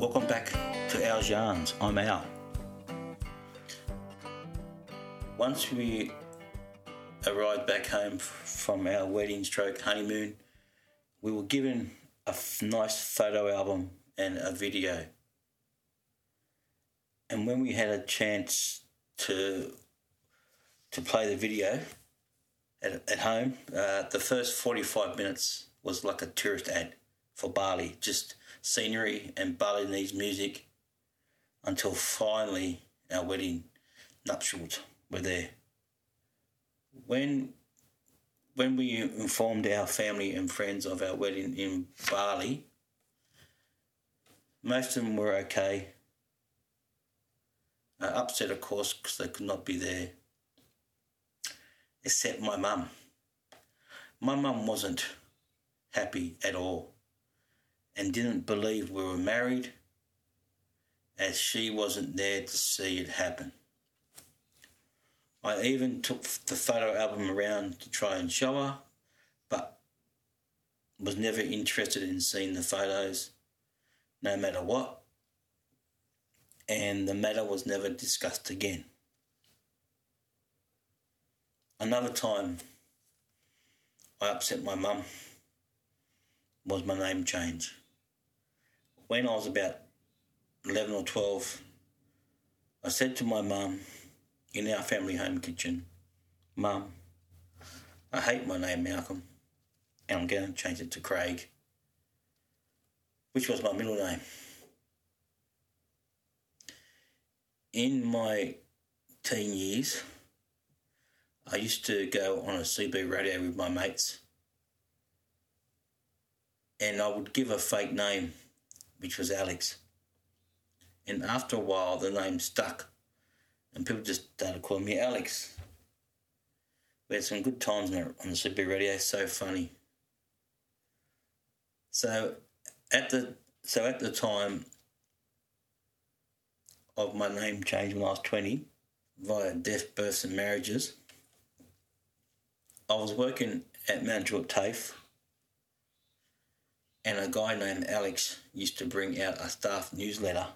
Welcome back to Al's Yarns. I'm Al. Once we arrived back home from our wedding stroke honeymoon, we were given a f- nice photo album and a video. And when we had a chance to to play the video at, at home, uh, the first 45 minutes was like a tourist ad for Bali, just scenery and Balinese music until finally our wedding nuptials were there. When when we informed our family and friends of our wedding in Bali, most of them were okay. Uh, upset, of course, because they could not be there, except my mum. My mum wasn't happy at all and didn't believe we were married as she wasn't there to see it happen. I even took the photo album around to try and show her, but was never interested in seeing the photos, no matter what, and the matter was never discussed again. Another time I upset my mum was my name change. When I was about 11 or 12, I said to my mum in our family home kitchen, Mum, I hate my name Malcolm and I'm going to change it to Craig, which was my middle name. In my teen years, I used to go on a CB radio with my mates and I would give a fake name, which was Alex. And after a while, the name stuck, and people just started calling me Alex. We had some good times on the CB radio, so funny. So at the so at the time of my name change when I was twenty, via death, births, and marriages, I was working at Mount Druitt TAFE and a guy named Alex used to bring out a staff newsletter.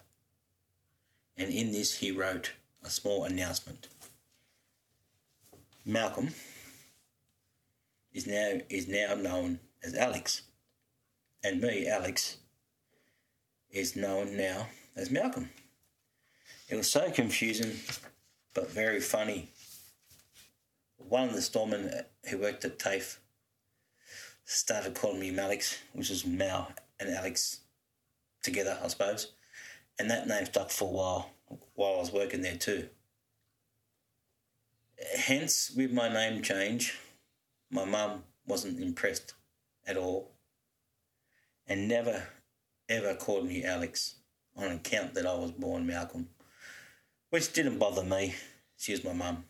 And in this, he wrote a small announcement. Malcolm is now is now known as Alex, and me, Alex, is known now as Malcolm. It was so confusing, but very funny. One of the storemen who worked at TAFE started calling me Malix, which is Mal and Alex together, I suppose. And that name stuck for a while while I was working there too. Hence, with my name change, my mum wasn't impressed at all and never ever called me Alex on account that I was born Malcolm, which didn't bother me. She was my mum.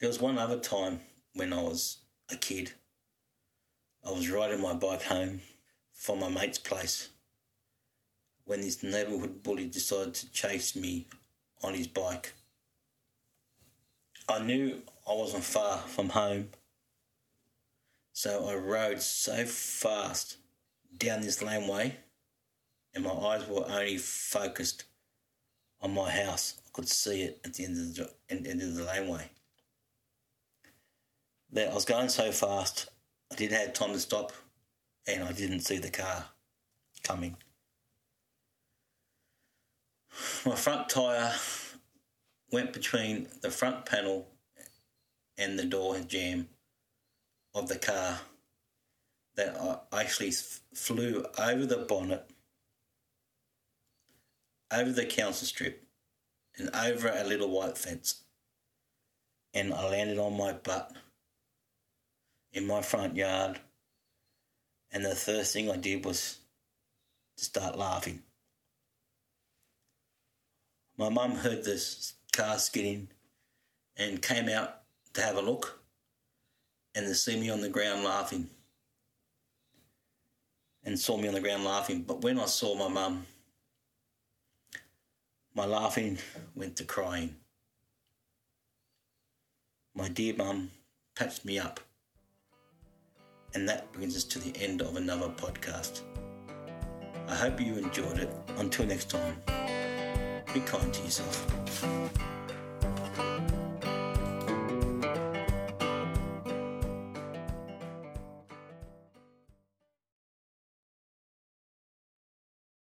There was one other time when I was a kid. I was riding my bike home from my mate's place when this neighbourhood bully decided to chase me on his bike. I knew I wasn't far from home, so I rode so fast down this laneway, and my eyes were only focused on my house. I could see it at the end of the, end of the laneway that I was going so fast, I didn't have time to stop, and I didn't see the car coming. My front tyre went between the front panel and the door jamb of the car that I actually flew over the bonnet, over the council strip, and over a little white fence. And I landed on my butt in my front yard. And the first thing I did was to start laughing. My mum heard this car skidding and came out to have a look and to see me on the ground laughing. And saw me on the ground laughing. But when I saw my mum, my laughing went to crying. My dear mum patched me up and that brings us to the end of another podcast. I hope you enjoyed it. Until next time, be kind to yourself.